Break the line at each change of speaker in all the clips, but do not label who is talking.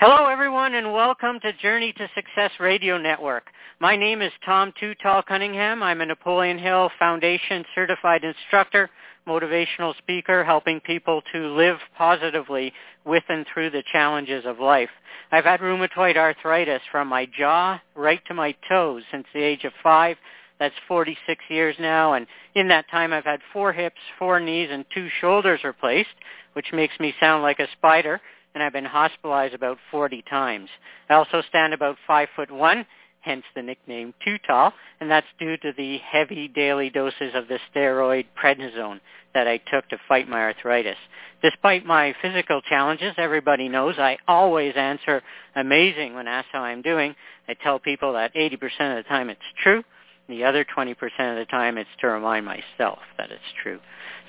Hello, everyone, and welcome to Journey to Success Radio Network. My name is Tom Too Tall Cunningham. I'm a Napoleon Hill Foundation certified instructor, motivational speaker, helping people to live positively with and through the challenges of life. I've had rheumatoid arthritis from my jaw right to my toes since the age of five. That's 46 years now, and in that time I've had four hips, four knees, and two shoulders replaced, which makes me sound like a spider and I've been hospitalized about 40 times. I also stand about 5 foot 1, hence the nickname Too Tall, and that's due to the heavy daily doses of the steroid prednisone that I took to fight my arthritis. Despite my physical challenges, everybody knows I always answer amazing when asked how I'm doing. I tell people that 80% of the time it's true. The other 20% of the time it's to remind myself that it's true.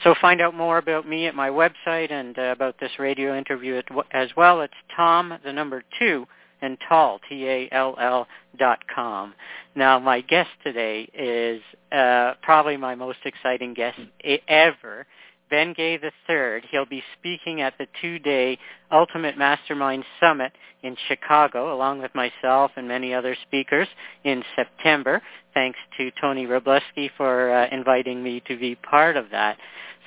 So find out more about me at my website and uh, about this radio interview as well. It's Tom, the number two, and Tall, T-A-L-L dot com. Now, my guest today is uh, probably my most exciting guest ever. Ben Gay III. He'll be speaking at the two-day Ultimate Mastermind Summit in Chicago, along with myself and many other speakers in September. Thanks to Tony Rubleski for uh, inviting me to be part of that.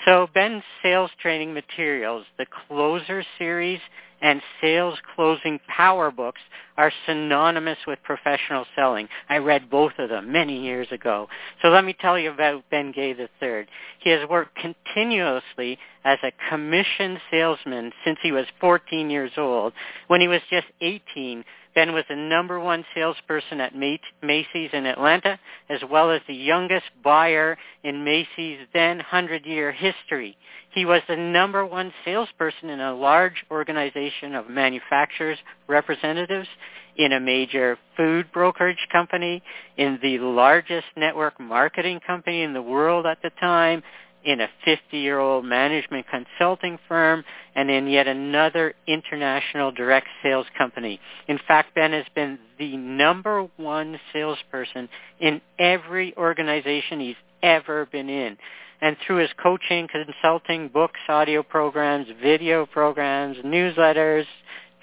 So Ben's sales training materials, the Closer series and Sales Closing Power books are synonymous with professional selling. I read both of them many years ago. So let me tell you about Ben Gay III. He has worked continuously as a commission salesman since he was 14 years old. When he was just 18, Ben was the number one salesperson at Macy's in Atlanta, as well as the youngest buyer in Macy's then 100-year history. He was the number one salesperson in a large organization of manufacturers representatives, in a major food brokerage company, in the largest network marketing company in the world at the time, in a 50-year-old management consulting firm, and in yet another international direct sales company. In fact, Ben has been the number one salesperson in every organization he's ever been in. And through his coaching, consulting, books, audio programs, video programs, newsletters,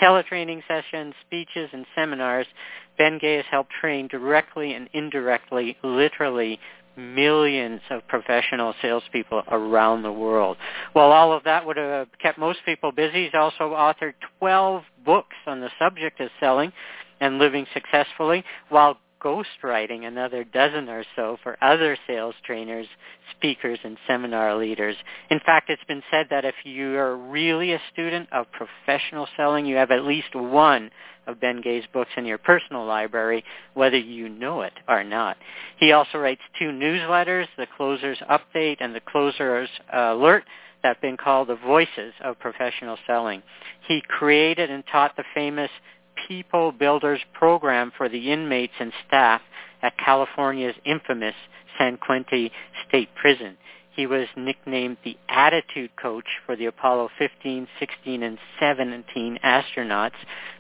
teletraining sessions, speeches, and seminars, Ben Gay has helped train directly and indirectly, literally, millions of professional salespeople around the world. While all of that would have kept most people busy, he's also authored 12 books on the subject of selling and living successfully while ghostwriting another dozen or so for other sales trainers, speakers, and seminar leaders. In fact, it's been said that if you are really a student of professional selling, you have at least one of Ben Gay's books in your personal library, whether you know it or not. He also writes two newsletters, the Closer's Update and the Closer's Alert, that have been called the voices of professional selling. He created and taught the famous People Builders program for the inmates and staff at California's infamous San Quentin State Prison. He was nicknamed the attitude coach for the Apollo 15, 16, and 17 astronauts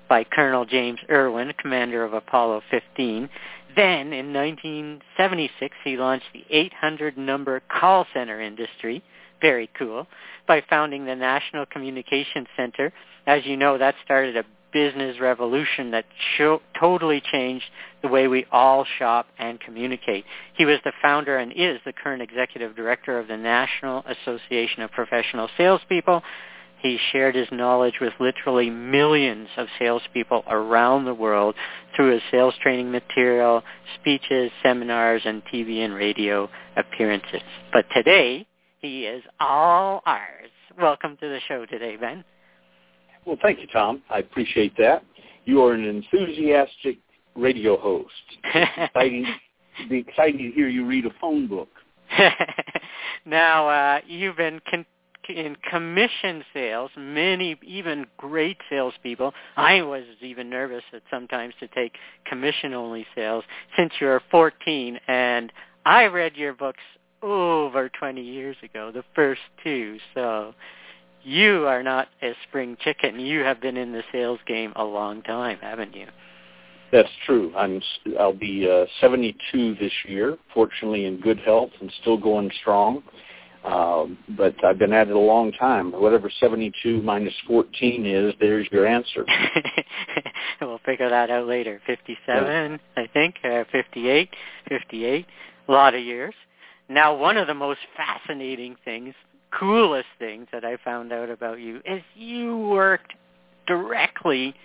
by Colonel James Irwin, commander of Apollo 15. Then, in 1976, he launched the 800-number call center industry. Very cool. By founding the National Communications Center. As you know, that started a business revolution that cho- totally changed the way we all shop and communicate. He was the founder and is the current executive director of the National Association of Professional Salespeople. He shared his knowledge with literally millions of salespeople around the world through his sales training material, speeches, seminars, and TV and radio appearances. But today, he is all ours. Welcome to the show today, Ben.
Well, thank you, Tom. I appreciate that. You are an enthusiastic radio host. exciting, be exciting to hear you read a phone book.
now, uh, you've been con- in commission sales, many even great salespeople. I was even nervous at sometimes to take commission-only sales since you were 14, and I read your books over 20 years ago, the first two. So you are not a spring chicken. You have been in the sales game a long time, haven't you?
That's true. I'm I'll be uh, 72 this year, fortunately in good health and still going strong. Um, but I've been at it a long time. Whatever 72 minus 14 is, there's your answer.
we'll figure that out later. 57, yeah. I think, uh, 58, 58, a lot of years. Now, one of the most fascinating things, coolest things that I found out about you is you worked directly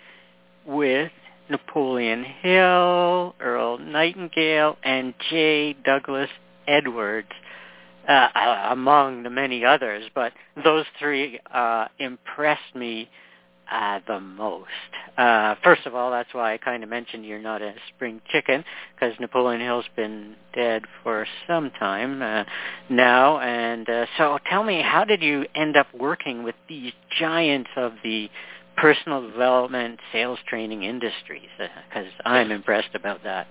with Napoleon Hill, Earl Nightingale, and J. Douglas Edwards, uh, among the many others. But those three uh, impressed me uh, the most. Uh, first of all, that's why I kind of mentioned you're not a spring chicken, because Napoleon Hill's been dead for some time uh, now. And uh, so tell me, how did you end up working with these giants of the personal development, sales training industries? Because uh, I'm impressed about that.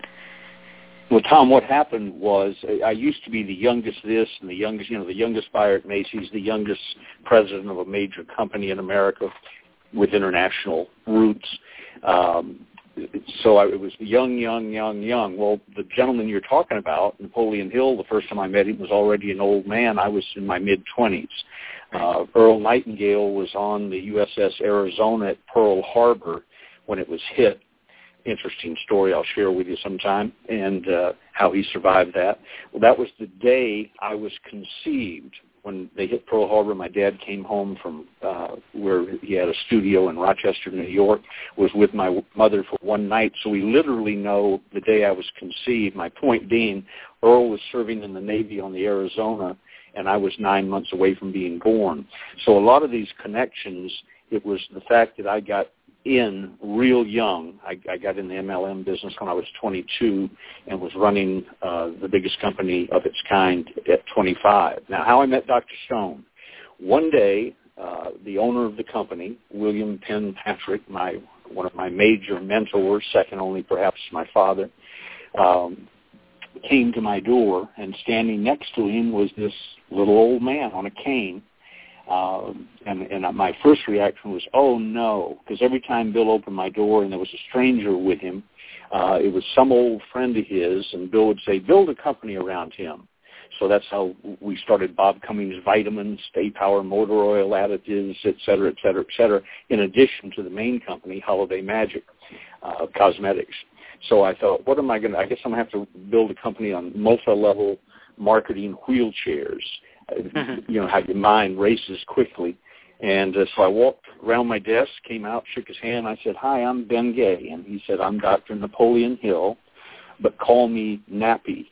Well, Tom, what happened was I used to be the youngest this and the youngest, you know, the youngest buyer at Macy's, the youngest president of a major company in America with international roots. Um, so I, it was young, young, young, young. Well, the gentleman you're talking about, Napoleon Hill, the first time I met him was already an old man. I was in my mid-20s. Uh, Earl Nightingale was on the USS Arizona at Pearl Harbor when it was hit. Interesting story I'll share with you sometime, and uh, how he survived that. Well, that was the day I was conceived when they hit Pearl Harbor, my dad came home from uh, where he had a studio in Rochester, New York, was with my mother for one night. So we literally know the day I was conceived. My point being, Earl was serving in the Navy on the Arizona, and I was nine months away from being born. So a lot of these connections, it was the fact that I got in real young. I, I got in the MLM business when I was 22 and was running uh, the biggest company of its kind at 25. Now, how I met Dr. Stone. One day, uh, the owner of the company, William Penn Patrick, my one of my major mentors, second only perhaps to my father, um, came to my door, and standing next to him was this little old man on a cane uh, and, and my first reaction was, oh no, because every time Bill opened my door and there was a stranger with him, uh, it was some old friend of his, and Bill would say, build a company around him. So that's how we started Bob Cummings Vitamins, Stay Power Motor Oil Additives, et cetera, et cetera, et cetera, in addition to the main company, Holiday Magic uh, Cosmetics. So I thought, what am I going to, I guess I'm going to have to build a company on multi-level marketing wheelchairs. You know how your mind races quickly. And uh, so I walked around my desk, came out, shook his hand. I said, "Hi, I'm Ben Gay," and he said, "I'm Dr. Napoleon Hill, but call me Nappy."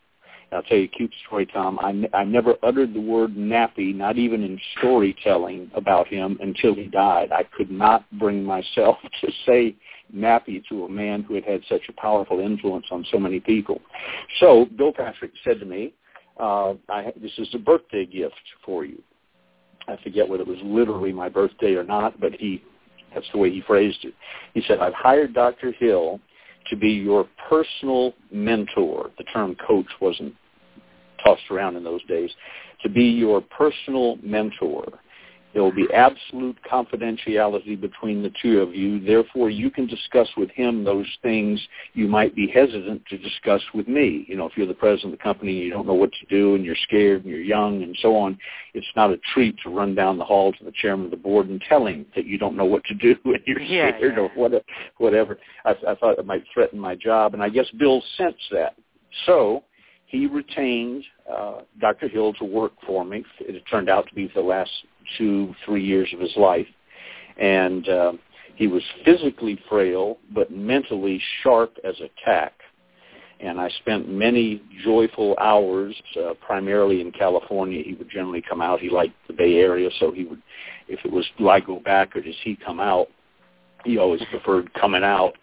I'll tell you a cute story, Tom. I, I never uttered the word nappy, not even in storytelling about him, until he died. I could not bring myself to say nappy to a man who had had such a powerful influence on so many people. So Bill Patrick said to me, uh, I, this is a birthday gift for you. I forget whether it was literally my birthday or not, but he, that's the way he phrased it. He said, I've hired Dr. Hill to be your personal mentor. The term coach wasn't tossed around in those days. To be your personal mentor. There will be absolute confidentiality between the two of you. Therefore, you can discuss with him those things you might be hesitant to discuss with me. You know, if you're the president of the company and you don't know what to do and you're scared and you're young and so on, it's not a treat to run down the hall to the chairman of the board and tell him that you don't know what to do and you're scared
yeah, yeah.
or whatever. whatever. I, I thought it might threaten my job, and I guess Bill sensed that. So he retained uh, Dr. Hill to work for me. It turned out to be the last two, three years of his life. And uh, he was physically frail, but mentally sharp as a tack. And I spent many joyful hours, uh, primarily in California. He would generally come out. He liked the Bay Area, so he would, if it was do I go back or does he come out, he always preferred coming out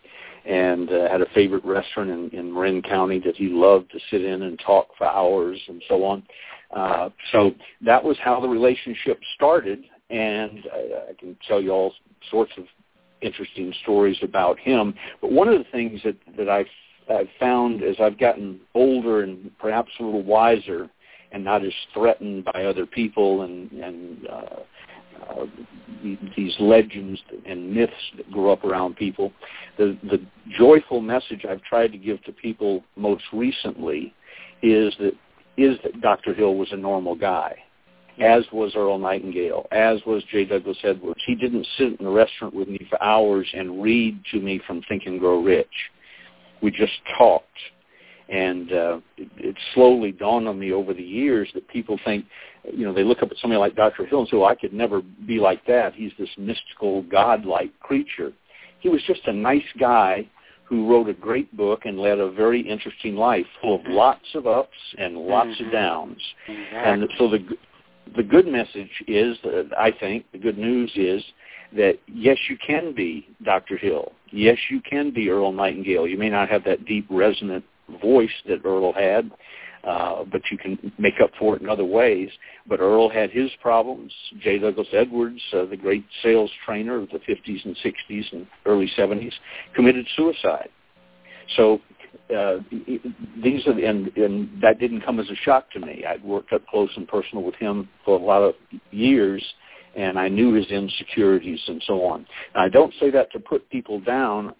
and uh, had a favorite restaurant in, in Marin County that he loved to sit in and talk for hours and so on. Uh, so that was how the relationship started, and I, I can tell you all sorts of interesting stories about him. But one of the things that that I've, I've found as I've gotten older and perhaps a little wiser, and not as threatened by other people and and uh, uh, these legends and myths that grow up around people. The the joyful message I've tried to give to people most recently is that is that Dr. Hill was a normal guy. as was Earl Nightingale, as was J. Douglas Edwards. He didn't sit in a restaurant with me for hours and read to me from Think and Grow Rich. We just talked. And uh, it, it slowly dawned on me over the years that people think, you know, they look up at somebody like Dr. Hill and say, well, I could never be like that. He's this mystical, godlike creature. He was just a nice guy who wrote a great book and led a very interesting life, full of lots of ups and lots
mm-hmm.
of downs.
Exactly.
And so the the good message is, that I think, the good news is that yes, you can be Dr. Hill. Yes, you can be Earl Nightingale. You may not have that deep, resonant voice that Earl had, uh, but you can make up for it in other ways. But Earl had his problems. J. Douglas Edwards, uh, the great sales trainer of the 50s and 60s and early 70s, committed suicide. So uh, these are, and, and that didn't come as a shock to me. I'd worked up close and personal with him for a lot of years, and I knew his insecurities and so on. And I don't say that to put people down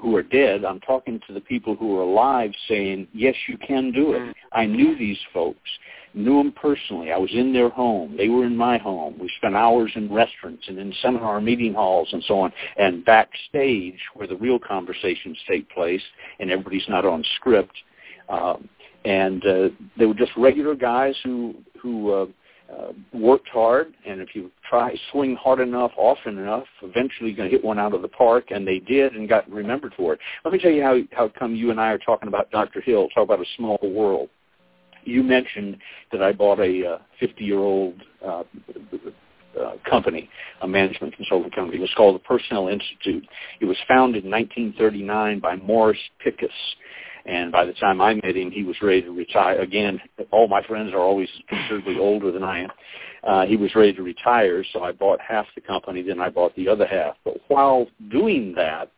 who are dead. I'm talking to the people who are alive saying, yes, you can do it. I knew these folks, knew them personally. I was in their home. They were in my home. We spent hours in restaurants and in seminar meeting halls and so on, and backstage where the real conversations take place and everybody's not on script. Um, and uh, they were just regular guys who who uh, uh, worked hard, and if you try swing hard enough, often enough, eventually you're going to hit one out of the park, and they did, and got remembered for it. Let me tell you how how come you and I are talking about Dr. Hill, talk about a small world. You mentioned that I bought a 50-year-old uh, uh, company, a management consulting company. It was called the Personnel Institute. It was founded in 1939 by Morris Pickus and by the time I met him, he was ready to retire. Again, all my friends are always considerably older than I am. Uh, he was ready to retire, so I bought half the company, then I bought the other half. But while doing that,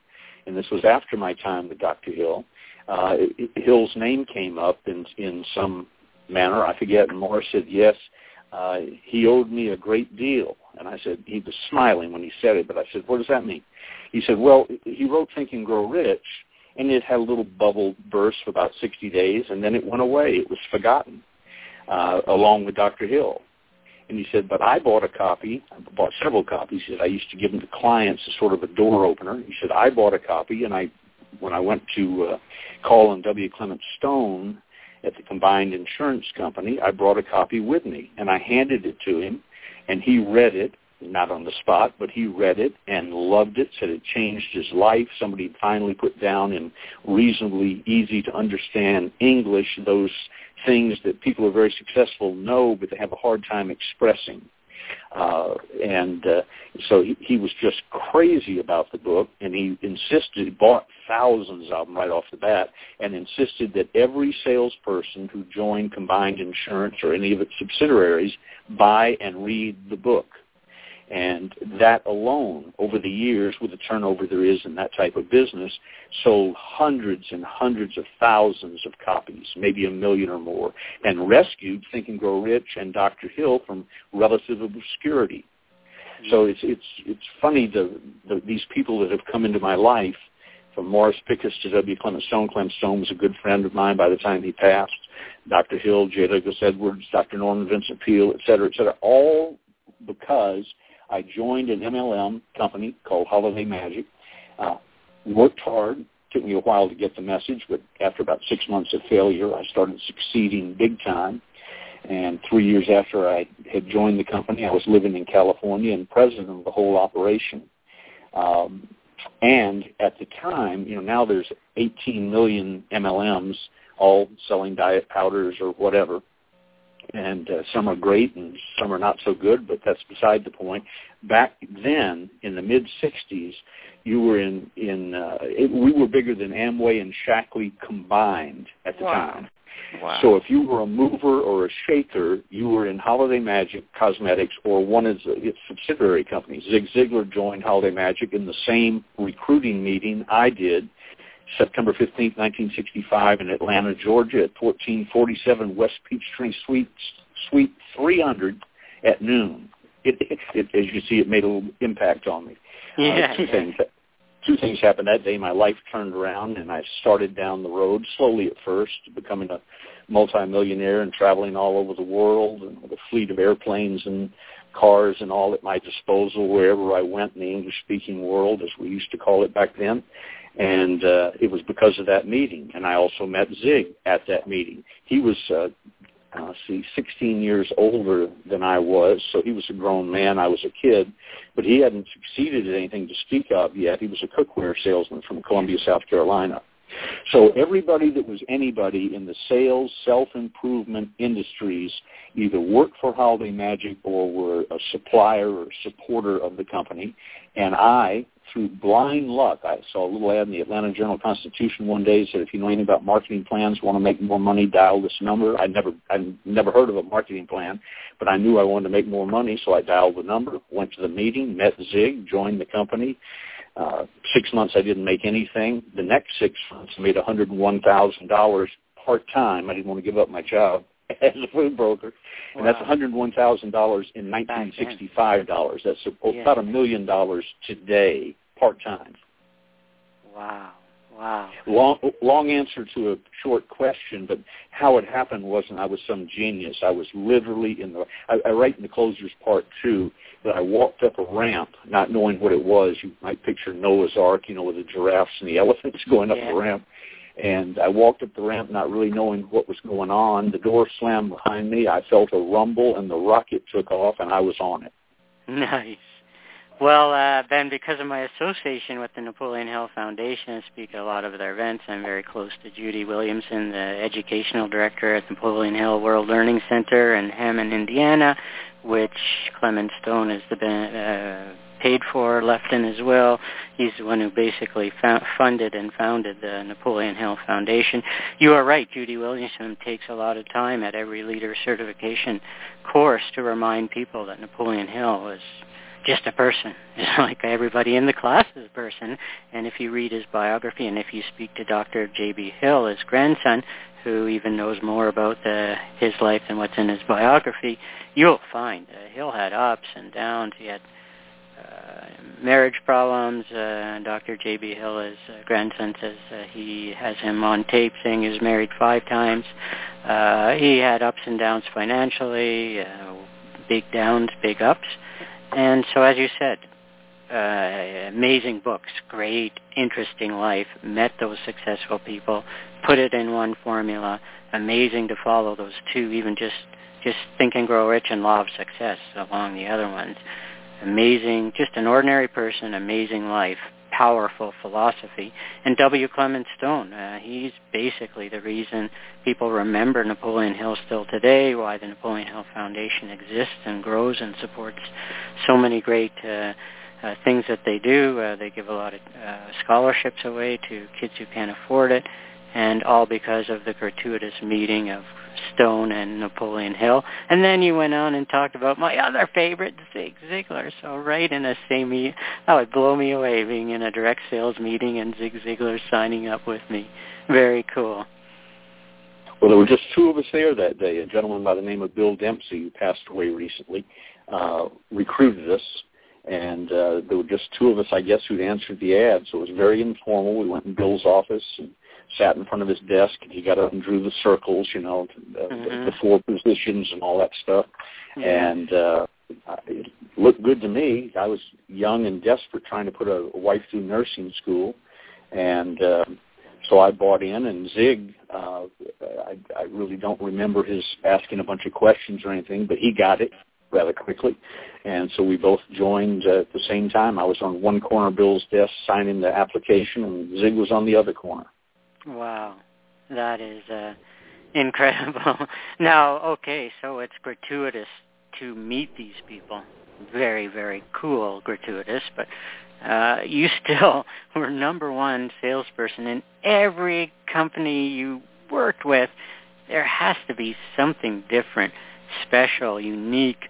and this was after my time with Dr. Hill, uh, Hill's name came up in, in some manner. I forget, and Morris said, yes, uh, he owed me a great deal. And I said, he was smiling when he said it, but I said, what does that mean? He said, well, he wrote Think and Grow Rich, and it had a little bubble burst for about 60 days, and then it went away. It was forgotten, uh, along with Dr. Hill. And he said, but I bought a copy. I bought several copies. He said, I used to give them to clients as sort of a door opener. He said, I bought a copy, and I, when I went to uh, call on W. Clement Stone at the Combined Insurance Company, I brought a copy with me, and I handed it to him, and he read it, not on the spot, but he read it and loved it, said it changed his life. Somebody finally put down in reasonably easy to understand English those things that people who are very successful know, but they have a hard time expressing. Uh, and uh, so he, he was just crazy about the book, and he insisted, he bought thousands of them right off the bat, and insisted that every salesperson who joined Combined Insurance or any of its subsidiaries buy and read the book. And that alone, over the years, with the turnover there is in that type of business, sold hundreds and hundreds of thousands of copies, maybe a million or more, and rescued Think and Grow Rich and Dr. Hill from relative obscurity. So mm-hmm. it's it's it's funny the, the these people that have come into my life, from Morris Pickus to W. Clement Stone. Clement Stone was a good friend of mine by the time he passed. Dr. Hill, J. Douglas Edwards, Dr. Norman Vincent Peale, et cetera, et cetera, all because I joined an MLM company called Holiday Magic. Uh, worked hard. Took me a while to get the message, but after about six months of failure, I started succeeding big time. And three years after I had joined the company, I was living in California and president of the whole operation. Um, and at the time, you know, now there's 18 million MLMs, all selling diet powders or whatever and uh, some are great and some are not so good, but that's beside the point. Back then, in the mid '60s, you were in in uh, it, we were bigger than Amway and Shaklee combined at the
wow.
time.
Wow.
So if you were a mover or a shaker, you were in Holiday Magic Cosmetics or one of its subsidiary companies. Zig Ziglar joined Holiday Magic in the same recruiting meeting I did September 15, 1965 in Atlanta, Georgia at 1447 West Peachtree Suite, Suite 300 at noon. It, it, it, as you see, it made a little impact on me.
Yeah.
Uh, two things. Two things happened that day. My life turned around, and I started down the road slowly at first, becoming a multimillionaire and traveling all over the world and with a fleet of airplanes and cars and all at my disposal wherever I went in the English-speaking world, as we used to call it back then. And uh, it was because of that meeting. And I also met Zig at that meeting. He was uh, uh, see, 16 years older than I was, so he was a grown man. I was a kid, but he hadn't succeeded at anything to speak of yet. He was a cookware salesman from Columbia, South Carolina. So everybody that was anybody in the sales, self-improvement industries either worked for Holiday Magic or were a supplier or supporter of the company. And I through blind luck, I saw a little ad in the Atlanta Journal Constitution one day that said, if you know anything about marketing plans, want to make more money, dial this number. I'd never, I'd never heard of a marketing plan, but I knew I wanted to make more money, so I dialed the number, went to the meeting, met Zig, joined the company. Uh, six months I didn't make anything. The next six months I made $101,000 part-time. I didn't want to give up my job as a food broker, and wow. that's $101,000 in 1965 dollars. That's about a million dollars today, part time.
Wow. Wow.
Long, long answer to a short question, but how it happened wasn't I was some genius. I was literally in the. I, I write in the closers part two that I walked up a ramp, not knowing what it was. You might picture Noah's Ark, you know, with the giraffes and the elephants going up
yeah.
the ramp and I walked up the ramp not really knowing what was going on. The door slammed behind me. I felt a rumble, and the rocket took off, and I was on it.
Nice. Well, uh, Ben, because of my association with the Napoleon Hill Foundation, I speak at a lot of their events. I'm very close to Judy Williamson, the educational director at Napoleon Hill World Learning Center in Hammond, Indiana, which Clement Stone is the uh, paid for, left in his will. He's the one who basically funded and founded the Napoleon Hill Foundation. You are right, Judy Williamson takes a lot of time at every leader certification course to remind people that Napoleon Hill is just a person, just like everybody in the class is a person. And if you read his biography and if you speak to Dr. J.B. Hill, his grandson, who even knows more about the, his life than what's in his biography, you'll find uh, Hill had ups and downs. He had uh, marriage problems. Uh, Dr. J.B. Hill, his uh, grandson, says uh, he has him on tape saying he was married five times. Uh, he had ups and downs financially, uh, big downs, big ups. And so, as you said, uh, amazing books, great, interesting life, met those successful people, put it in one formula, amazing to follow those two, even just just think and grow rich and law of success along the other ones. Amazing, just an ordinary person, amazing life, powerful philosophy. And W. Clement Stone, uh, he's basically the reason people remember Napoleon Hill still today, why the Napoleon Hill Foundation exists and grows and supports so many great uh, uh, things that they do. Uh, they give a lot of uh, scholarships away to kids who can't afford it, and all because of the gratuitous meeting of Stone and Napoleon Hill. And then you went on and talked about my other favorite, Zig Ziglar. So right in the same meet, that would blow me away being in a direct sales meeting and Zig Ziglar signing up with me. Very cool.
Well, there were just two of us there that day. A gentleman by the name of Bill Dempsey, who passed away recently, uh, recruited us, and uh, there were just two of us, I guess, who'd answered the ad. So it was very informal. We went in Bill's office and sat in front of his desk and he got up and drew the circles, you know, the, mm-hmm. the four positions and all that stuff. Yeah. And uh, it looked good to me. I was young and desperate, trying to put a, a wife through nursing school, and uh, so I bought in. And Zig, uh, I, I really don't remember his asking a bunch of questions or anything, but he got it rather quickly. And so we both joined uh, at the same time. I was on one corner of Bill's desk signing the application, and Zig was on the other corner.
Wow, that is uh, incredible. now, okay, so it's gratuitous to meet these people. Very, very cool, gratuitous, but uh, you still were number one salesperson in every company you worked with. There has to be something different, special, unique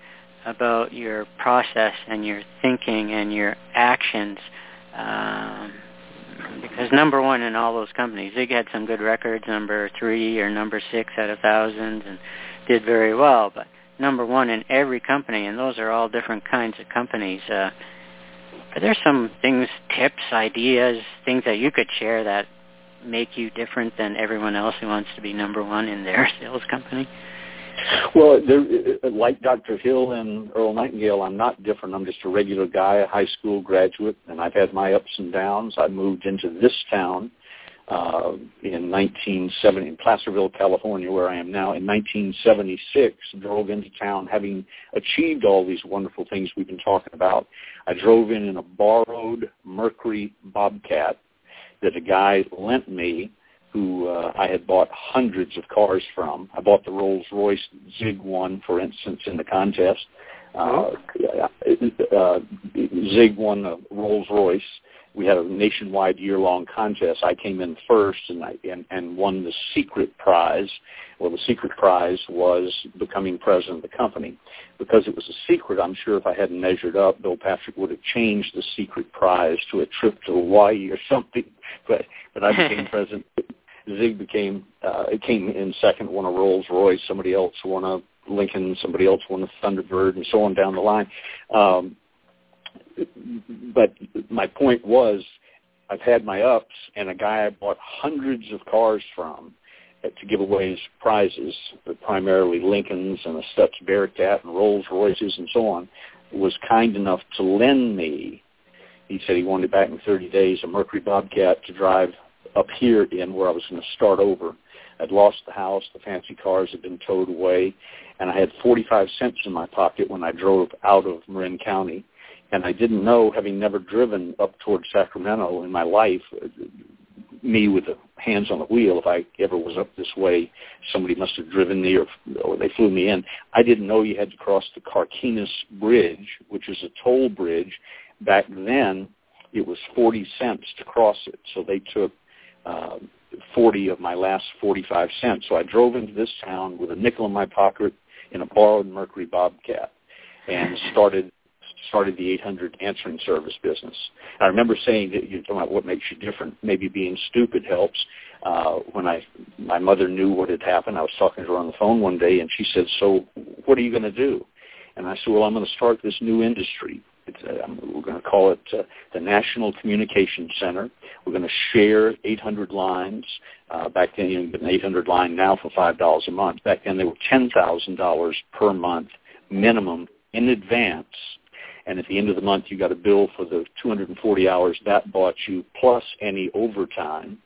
about your process and your thinking and your actions. Um, because number one in all those companies, Zig had some good records, number three or number six out of thousands, and did very well. But number one in every company, and those are all different kinds of companies. Uh, are there some things, tips, ideas, things that you could share that make you different than everyone else who wants to be number one in their sales company?
Well, there, like Dr. Hill and Earl Nightingale, I'm not different. I'm just a regular guy, a high school graduate, and I've had my ups and downs. I moved into this town uh, in 1970, in Placerville, California, where I am now, in 1976, drove into town having achieved all these wonderful things we've been talking about. I drove in in a borrowed Mercury Bobcat that a guy lent me who uh, I had bought hundreds of cars from. I bought the Rolls Royce Zig one, for instance, in the contest. Uh, uh, Zig won a Rolls Royce. We had a nationwide year-long contest. I came in first and, I, and and won the secret prize. Well, the secret prize was becoming president of the company. Because it was a secret, I'm sure if I hadn't measured up, Bill Patrick would have changed the secret prize to a trip to Hawaii or something. But but I became president Zig became uh, came in second, won a Rolls Royce. Somebody else won a Lincoln. Somebody else won a Thunderbird, and so on down the line. Um, but my point was, I've had my ups, and a guy I bought hundreds of cars from to give away as prizes, but primarily Lincolns and a Stutz Bearcat and Rolls Royces and so on, was kind enough to lend me. He said he wanted back in 30 days, a Mercury Bobcat to drive up here in where I was going to start over. I'd lost the house, the fancy cars had been towed away, and I had 45 cents in my pocket when I drove out of Marin County. And I didn't know, having never driven up towards Sacramento in my life, me with the hands on the wheel, if I ever was up this way, somebody must have driven me or, or they flew me in. I didn't know you had to cross the Carquinez Bridge, which is a toll bridge. Back then, it was 40 cents to cross it. So they took uh, 40 of my last 45 cents. So I drove into this town with a nickel in my pocket in a borrowed Mercury Bobcat and started started the 800 answering service business. I remember saying that you're talking about what makes you different. Maybe being stupid helps. Uh, when I my mother knew what had happened, I was talking to her on the phone one day, and she said, "So what are you going to do?" And I said, "Well, I'm going to start this new industry. Uh, we're going to call it uh, the National Communication Center. We're going to share 800 lines. Uh, back then, you get an 800 line now for five dollars a month. Back then, they were ten thousand dollars per month minimum in advance. And at the end of the month, you got a bill for the 240 hours that bought you plus any overtime.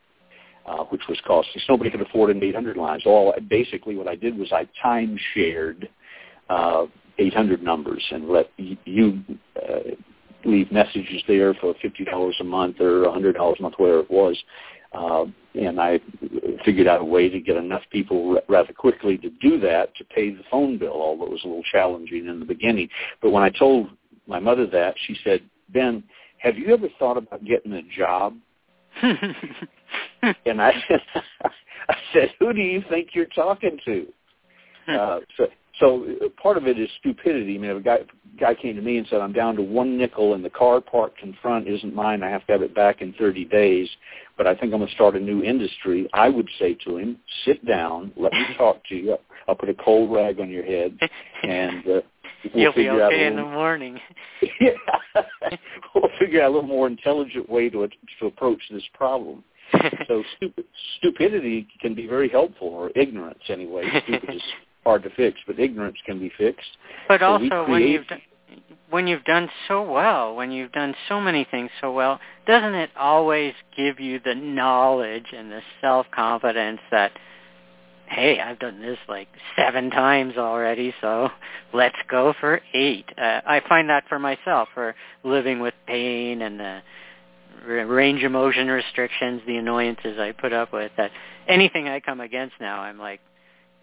Uh, which was costly. So nobody could afford an 800 lines. All basically what I did was I time shared uh, 800 numbers and let you uh, leave messages there for $50 a month or $100 a month, whatever it was. Uh, and I figured out a way to get enough people r- rather quickly to do that to pay the phone bill, although it was a little challenging in the beginning. But when I told my mother that, she said, Ben, have you ever thought about getting a job? and I, I said, who do you think you're talking to? Uh, so so part of it is stupidity. I mean, if a guy guy came to me and said, "I'm down to one nickel, and the car parked in front isn't mine. I have to have it back in 30 days." But I think I'm going to start a new industry. I would say to him, "Sit down, let me talk to you. I'll put a cold rag on your head, and uh, we'll
you'll be
figure
okay
out
in the morning."
yeah, we'll figure out a little more intelligent way to to approach this problem. so stupid, stupidity can be very helpful, or ignorance anyway. Stupid is hard to fix, but ignorance can be fixed.
But
So
also, when you've done, when you've done so well, when you've done so many things so well, doesn't it always give you the knowledge and the self confidence that, hey, I've done this like seven times already, so let's go for eight. Uh, I find that for myself, for living with pain and the range of motion restrictions, the annoyances I put up with. That anything I come against now, I'm like,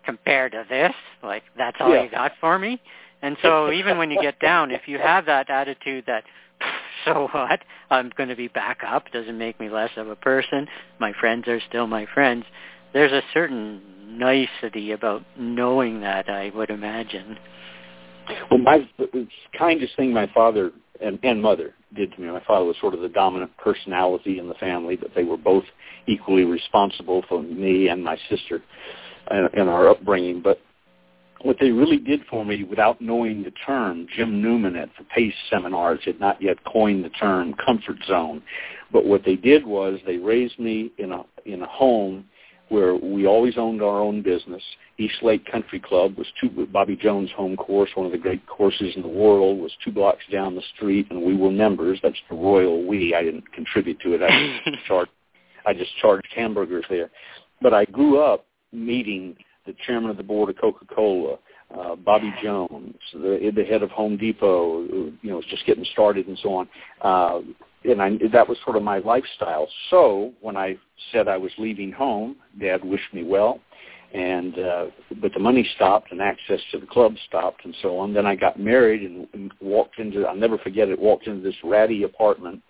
compared to this, like that's all
Yeah.
you got for me. And so even when you get down, if you have that attitude that so what, I'm going to be back up, doesn't make me less of a person. My friends are still my friends. There's a certain nicety about knowing that, I would imagine.
Well, my the kindest thing my father and, and mother did to me. My father was sort of the dominant personality in the family, but they were both equally responsible for me and my sister and, and our upbringing. But what they really did for me without knowing the term, Jim Newman at the PACE seminars had not yet coined the term comfort zone. But what they did was they raised me in a in a home where we always owned our own business. East Lake Country Club was two Bobby Jones home course, one of the great courses in the world, was two blocks down the street, and we were members. That's the royal we. I didn't contribute to it. I just charged. I just charged hamburgers there. But I grew up meeting the chairman of the board of Coca-Cola, uh, Bobby Jones, the, the head of Home Depot, you know, was just getting started and so on. Uh, and I, that was sort of my lifestyle. So when I said I was leaving home, Dad wished me well, and uh, but the money stopped and access to the club stopped and so on. Then I got married and, and walked into. I'll never forget it. Walked into this ratty apartment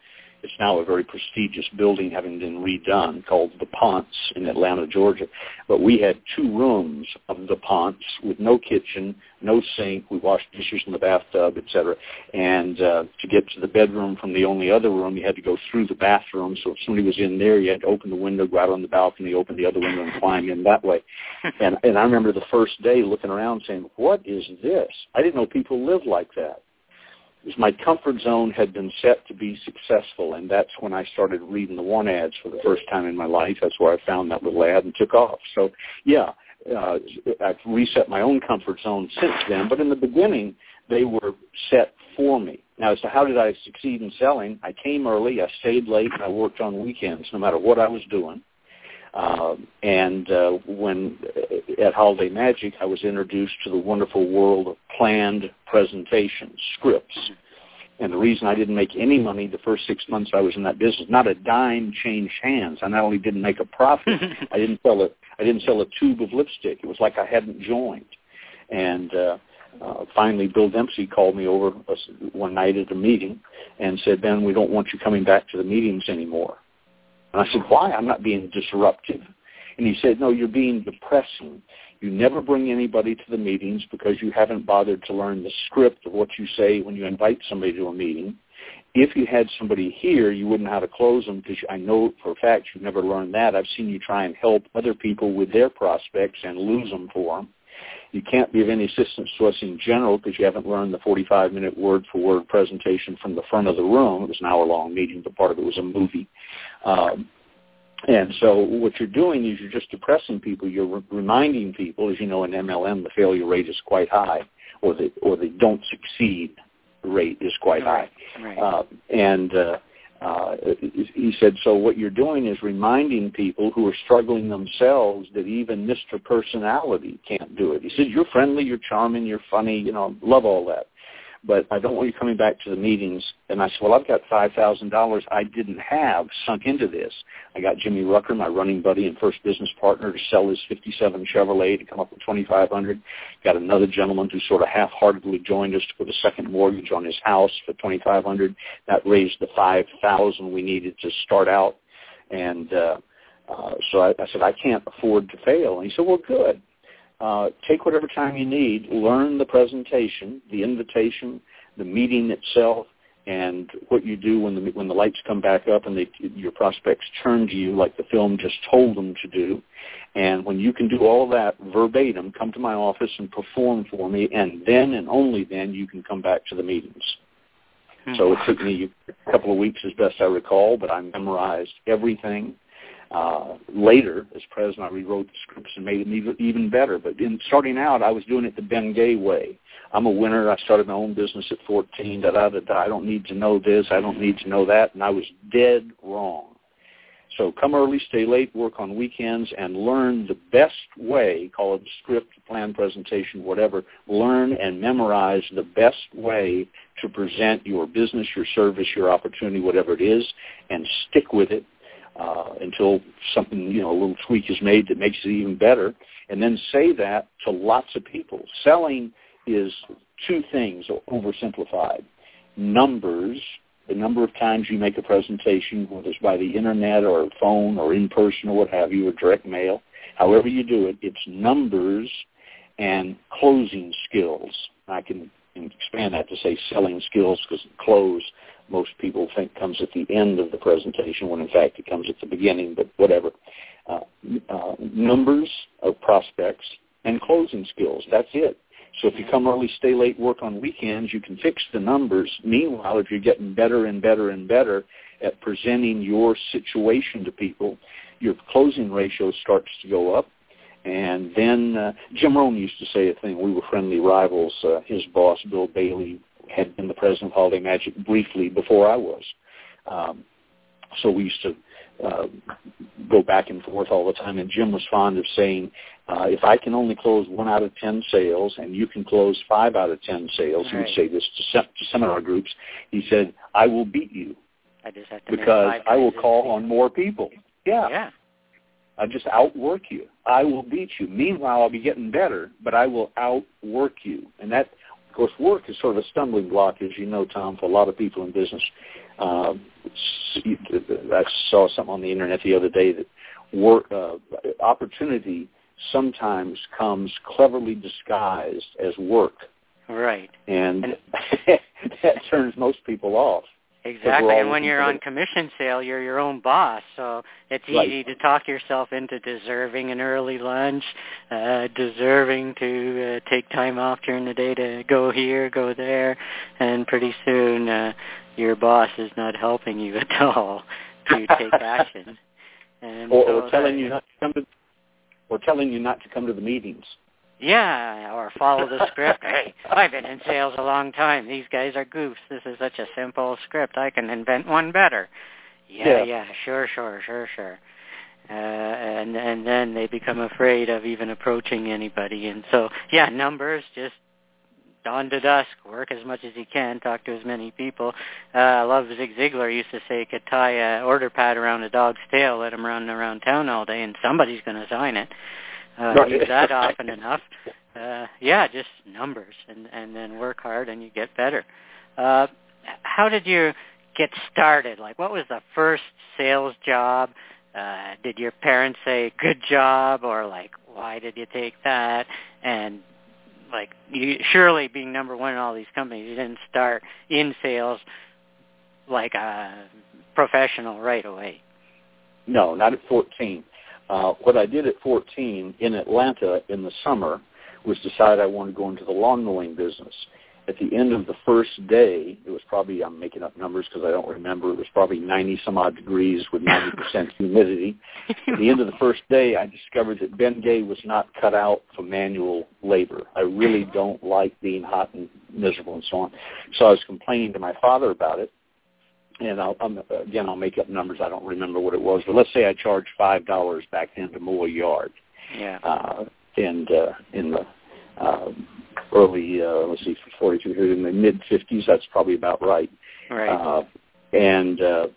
it's now a very prestigious building having been redone called the Ponce in Atlanta, Georgia. But we had two rooms of the Ponce with no kitchen, no sink. We washed dishes in the bathtub, etc. And uh, to get to the bedroom from the only other room, you had to go through the bathroom. So if somebody was in there, you had to open the window, go out on the balcony, open the other window, and climb in that way. and and I remember the first day looking around saying, "What is this? I didn't know people lived like that." My comfort zone had been set to be successful, and that's when I started reading the one ads for the first time in my life. That's where I found that little ad and took off. So, yeah, uh, I've reset my own comfort zone since then, but in the beginning, they were set for me. Now, as to how did I succeed in selling, I came early, I stayed late, I worked on weekends, no matter what I was doing. Uh, and uh, when uh, at Holiday Magic, I was introduced to the wonderful world of planned presentations, scripts. And the reason I didn't make any money the first six months I was in that business, not a dime changed hands. I not only didn't make a profit, I didn't sell a I didn't sell a tube of lipstick. It was like I hadn't joined. And uh, uh, finally, Bill Dempsey called me over one night at a meeting and said, "Ben, we don't want you coming back to the meetings anymore." And I said, why? I'm not being disruptive. And he said, no, you're being depressing. You never bring anybody to the meetings because you haven't bothered to learn the script of what you say when you invite somebody to a meeting. If you had somebody here, you wouldn't know how to close them because I know for a fact you've never learned that. I've seen you try and help other people with their prospects and lose them for them. You can't be of any assistance to us in general because you haven't learned the 45-minute word-for-word presentation from the front of the room. It was an hour-long meeting, but part of it was a movie. Um, and so what you're doing is you're just depressing people. You're re- reminding people, as you know, in MLM, the failure rate is quite high, or the or the don't succeed rate is quite
right,
high.
Right.
Uh, and uh, uh, he said, so what you're doing is reminding people who are struggling themselves that even Mr. Personality can't do it. He said, you're friendly, you're charming, you're funny, you know, love all that but I don't want you coming back to the meetings. And I said, well, I've got $5,000 I didn't have sunk into this. I got Jimmy Rucker, my running buddy and first business partner, to sell his 57 Chevrolet to come up with 2500 Got another gentleman who sort of half-heartedly joined us to put a second mortgage on his house for 2500 That raised the 5000 we needed to start out. And uh, uh, so I, I said, I can't afford to fail. And he said, well, good uh, take whatever time you need, learn the presentation, the invitation, the meeting itself, and what you do when the when the lights come back up and they, your prospects turn to you like the film just told them to do. And when you can do all of that verbatim, come to my office and perform for me, and then and only then you can come back to the meetings. Hmm. So it took me a couple of weeks, as best I recall, but I memorized everything uh, later, as president, I rewrote the scripts and made them even, even better. But in starting out, I was doing it the Ben Gay way. I'm a winner. I started my own business at 14. Da, da, da, da. I don't need to know this. I don't need to know that. And I was dead wrong. So come early, stay late, work on weekends, and learn the best way, call it script, plan, presentation, whatever, learn and memorize the best way to present your business, your service, your opportunity, whatever it is, and stick with it uh, until something, you know, a little tweak is made that makes it even better, and then say that to lots of people. Selling is two things oversimplified. Numbers, the number of times you make a presentation, whether it's by the internet or phone or in person or what have you, or direct mail, however you do it, it's numbers and closing skills. I can expand that to say selling skills because close most people think comes at the end of the presentation when in fact it comes at the beginning, but whatever. Uh, uh, numbers of prospects and closing skills. That's it. So if you come early, stay late, work on weekends, you can fix the numbers. Meanwhile, if you're getting better and better and better at presenting your situation to people, your closing ratio starts to go up. And then uh, Jim Rohn used to say a thing. We were friendly rivals. Uh, his boss, Bill Bailey, had been the president of Holiday Magic briefly before I was. Um, so we used to uh, go back and forth all the time. And Jim was fond of saying, uh, if I can only close one out of ten sales and you can close five out of ten sales, right. he would say this to, sem- to seminar groups. He said, I will beat you.
I just have
to because I will call on more people. Yeah.
Yeah.
I just outwork you. I will beat you. Meanwhile, I'll be getting better, but I will outwork you. And that, of course, work is sort of a stumbling block, as you know, Tom, for a lot of people in business. Uh, I saw something on the internet the other day that work uh, opportunity sometimes comes cleverly disguised as work.
Right.
And, and that turns most people off.
Exactly, and when you're on commission sale, you're your own boss, so it's
right.
easy to talk yourself into deserving an early lunch, uh, deserving to uh, take time off during the day to go here, go there, and pretty soon uh, your boss is not helping you at all to take action. And
or,
so
or telling
that,
you not to come to, or telling you not to come to the meetings.
Yeah, or follow the script. hey, I've been in sales a long time. These guys are goofs. This is such a simple script. I can invent one better. Yeah,
yeah,
yeah sure, sure, sure, sure. Uh, and and then they become afraid of even approaching anybody. And so, yeah, numbers just dawn to dusk. Work as much as you can. Talk to as many people. Uh, I love Zig Ziglar used to say, could tie a order pad around a dog's tail, let him run around town all day, and somebody's going to sign it uh,
Right.
use that often enough. Uh, yeah, just numbers, and and then work hard, and you get better. Uh, how did you get started? Like, what was the first sales job? Uh, did your parents say good job, or like, why did you take that? And like, you surely being number one in all these companies, you didn't start in sales like a professional right away.
No, not at 14. Uh, what I did at 14 in Atlanta in the summer was decide I wanted to go into the lawn mowing business. At the end of the first day, it was probably, I'm making up numbers because I don't remember, it was probably 90 some odd degrees with 90% humidity. At the end of the first day, I discovered that Ben Gay was not cut out for manual labor. I really don't like being hot and miserable and so on. So I was complaining to my father about it and I'll, I'm, again, I'll make up numbers. I don't remember what it was, but let's say I charged five dollars back then to mow a yard.
Yeah.
Uh, and uh, in the uh, early, uh, let's see, 42 here in the mid 50s, that's probably about right.
Right.
Uh, and uh,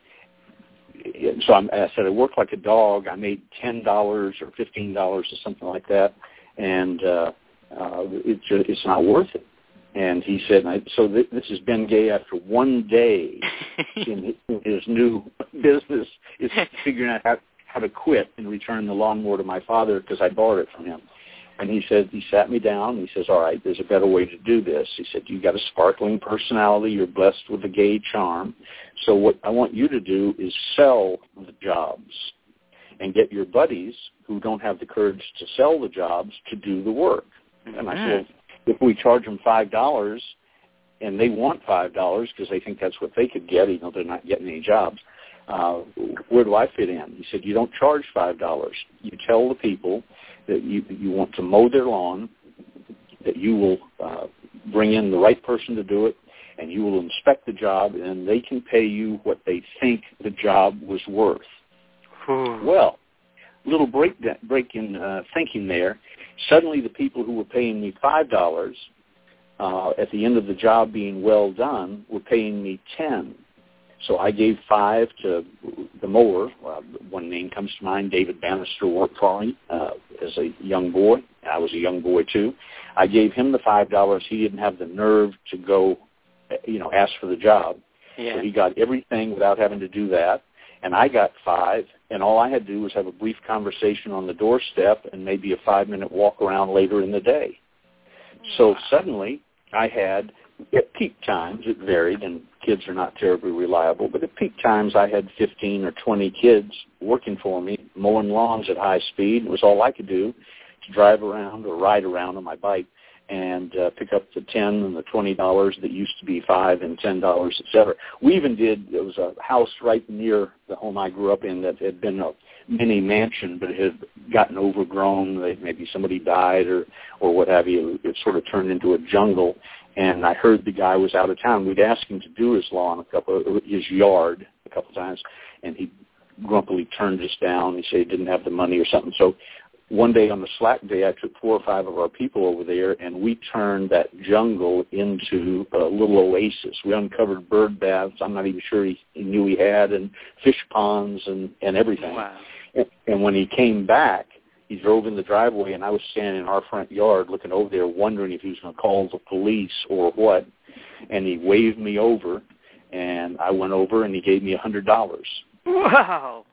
so I'm, I said I worked like a dog. I made ten dollars or fifteen dollars or something like that, and uh, uh, it's it's not worth it. And he said, I, so th- this is Ben Gay after one day in, his new business is figuring out how, how to quit and return the lawnmower to my father because I borrowed it from him. And he said, he sat me down and he says, all right, there's a better way to do this. He said, you've got a sparkling personality. You're blessed with a gay charm. So what I want you to do is sell the jobs and get your buddies who don't have the courage to sell the jobs to do the work. And I said, if we charge them five dollars and they want five dollars because they think that's what they could get, even though they're not getting any jobs, uh, where do I fit in? He said, you don't charge five dollars. You tell the people that you you want to mow their lawn, that you will uh, bring in the right person to do it, and you will inspect the job, and they can pay you what they think the job was worth. well, little break break in uh, thinking there. Suddenly, the people who were paying me five dollars uh, at the end of the job being well done were paying me ten. So I gave five to the mower. Uh, one name comes to mind. David Bannister worked for me uh, as a young boy. I was a young boy too. I gave him the five dollars. He didn't have the nerve to go, you know, ask for the job.
Yeah.
So he got everything without having to do that and I got five, and all I had to do was have a brief conversation on the doorstep and maybe a five-minute walk around later in the day. So suddenly, I had at peak times it varied, and kids are not terribly reliable, but at peak times I had 15 or 20 kids working for me, mowing lawns at high speed. It was all I could do to drive around or ride around on my bike and uh, pick up the ten and the twenty dollars that used to be five and ten dollars, et cetera. We even did. There was a house right near the home I grew up in that had been a mini mansion, but it had gotten overgrown. Maybe somebody died or or what have you. It sort of turned into a jungle. And I heard the guy was out of town. We'd asked him to do his lawn a couple, his yard a couple times, and he grumpily turned us down. He said he didn't have the money or something. So one day on the slack day, I took four or five of our people over there, and we turned that jungle into a little oasis. We uncovered bird baths. I'm not even sure he, he knew he had, and fish ponds and and everything.
Wow.
And, and when he came back, he drove in the driveway, and I was standing in our front yard looking over there, wondering if he was going to call the police or what. And he waved me over, and I went over, and he gave me a hundred dollars.
Wow.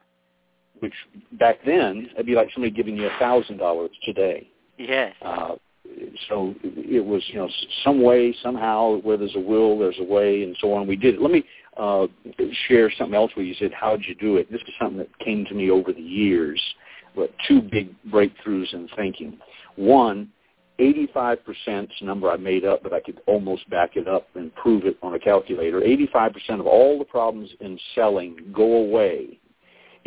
Which back then, it'd be like somebody giving you a thousand dollars today.
Yes.
Uh, so it was, you know, some way, somehow, where there's a will, there's a way, and so on. We did it. Let me uh, share something else where you said, how'd you do it? This is something that came to me over the years, but two big breakthroughs in thinking. One, 85% number I made up, but I could almost back it up and prove it on a calculator. 85% of all the problems in selling go away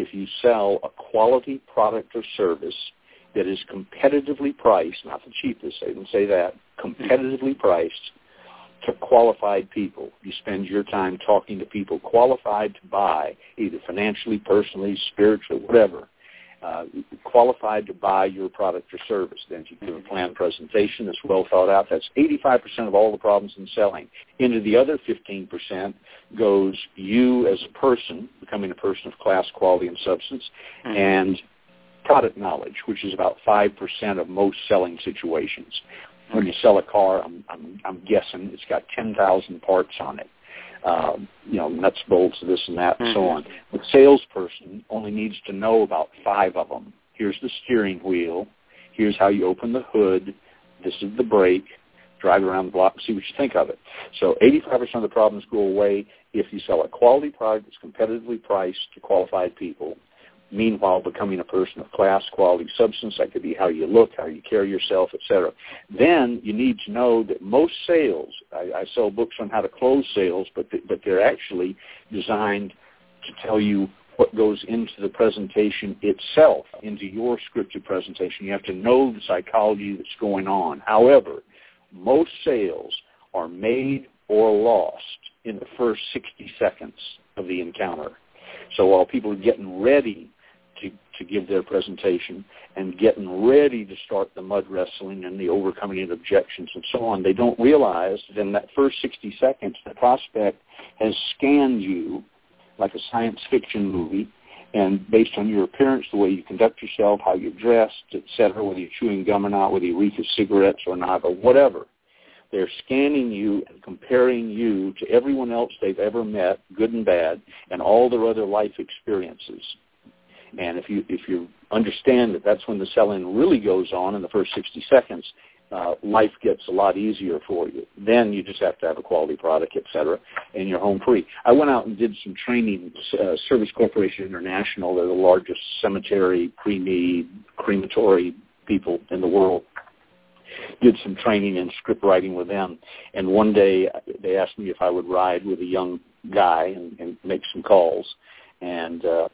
if you sell a quality product or service that is competitively priced, not the cheapest, I didn't say that, competitively priced to qualified people. You spend your time talking to people qualified to buy, either financially, personally, spiritually, whatever, uh, qualified to buy your product or service. Then you give a planned presentation that's well thought out. That's 85% of all the problems in selling. Into the other 15% goes you as a person, becoming a person of class, quality, and substance,
Mhm.
and product knowledge, which is about 5% of most selling situations. When you sell a car, I'm, I'm, I'm guessing it's got 10,000 parts on it. Um, you know, nuts, bolts, this and that, and so
Mhm.
on. The salesperson only needs to know about five of them. Here's the steering wheel. Here's how you open the hood. This is the brake. Drive around the block and see what you think of it. So 85% of the problems go away if you sell a quality product that's competitively priced to qualified people. Meanwhile, becoming a person of class, quality, substance. That could be how you look, how you carry yourself, etc. Then you need to know that most sales. I, I sell books on how to close sales, but th- but they're actually designed to tell you what goes into the presentation itself, into your scripted presentation. You have to know the psychology that's going on. However, most sales are made or lost in the first 60 seconds of the encounter. So while people are getting ready to, give their presentation and getting ready to start the mud wrestling and the overcoming of objections and so on, they don't realize that in that first 60 seconds, the prospect has scanned you like a science fiction movie and based on your appearance, the way you conduct yourself, how you're dressed, et cetera, whether you're chewing gum or not, whether you reek of cigarettes or not, or whatever, they're scanning you and comparing you to everyone else they've ever met, good and bad, and all their other life experiences. And if you if you understand that that's when the selling really goes on in the first 60 seconds, uh, life gets a lot easier for you. Then you just have to have a quality product, et cetera, and you're home free. I went out and did some training. Uh, Service Corporation International, they're the largest cemetery, pre-need, crematory people in the world. Did some training in script writing with them, and one day they asked me if I would ride with a young guy and, and make some calls and uh,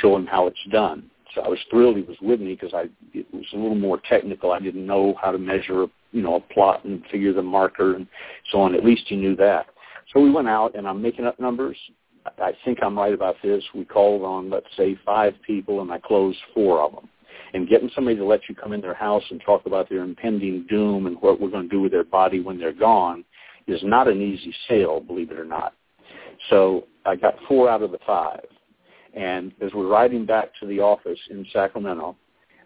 show him how it's done. So I was thrilled he was with me because I it was a little more technical. I didn't know how to measure, you know, a plot and figure the marker and so on. At least he knew that. So we went out, and I'm making up numbers. I think I'm right about this. We called on, let's say, five people, and I closed four of them. And getting somebody to let you come in their house and talk about their impending doom and what we're going to do with their body when they're gone is not an easy sale, believe it or not. So I got four out of the five. And as we're riding back to the office in Sacramento,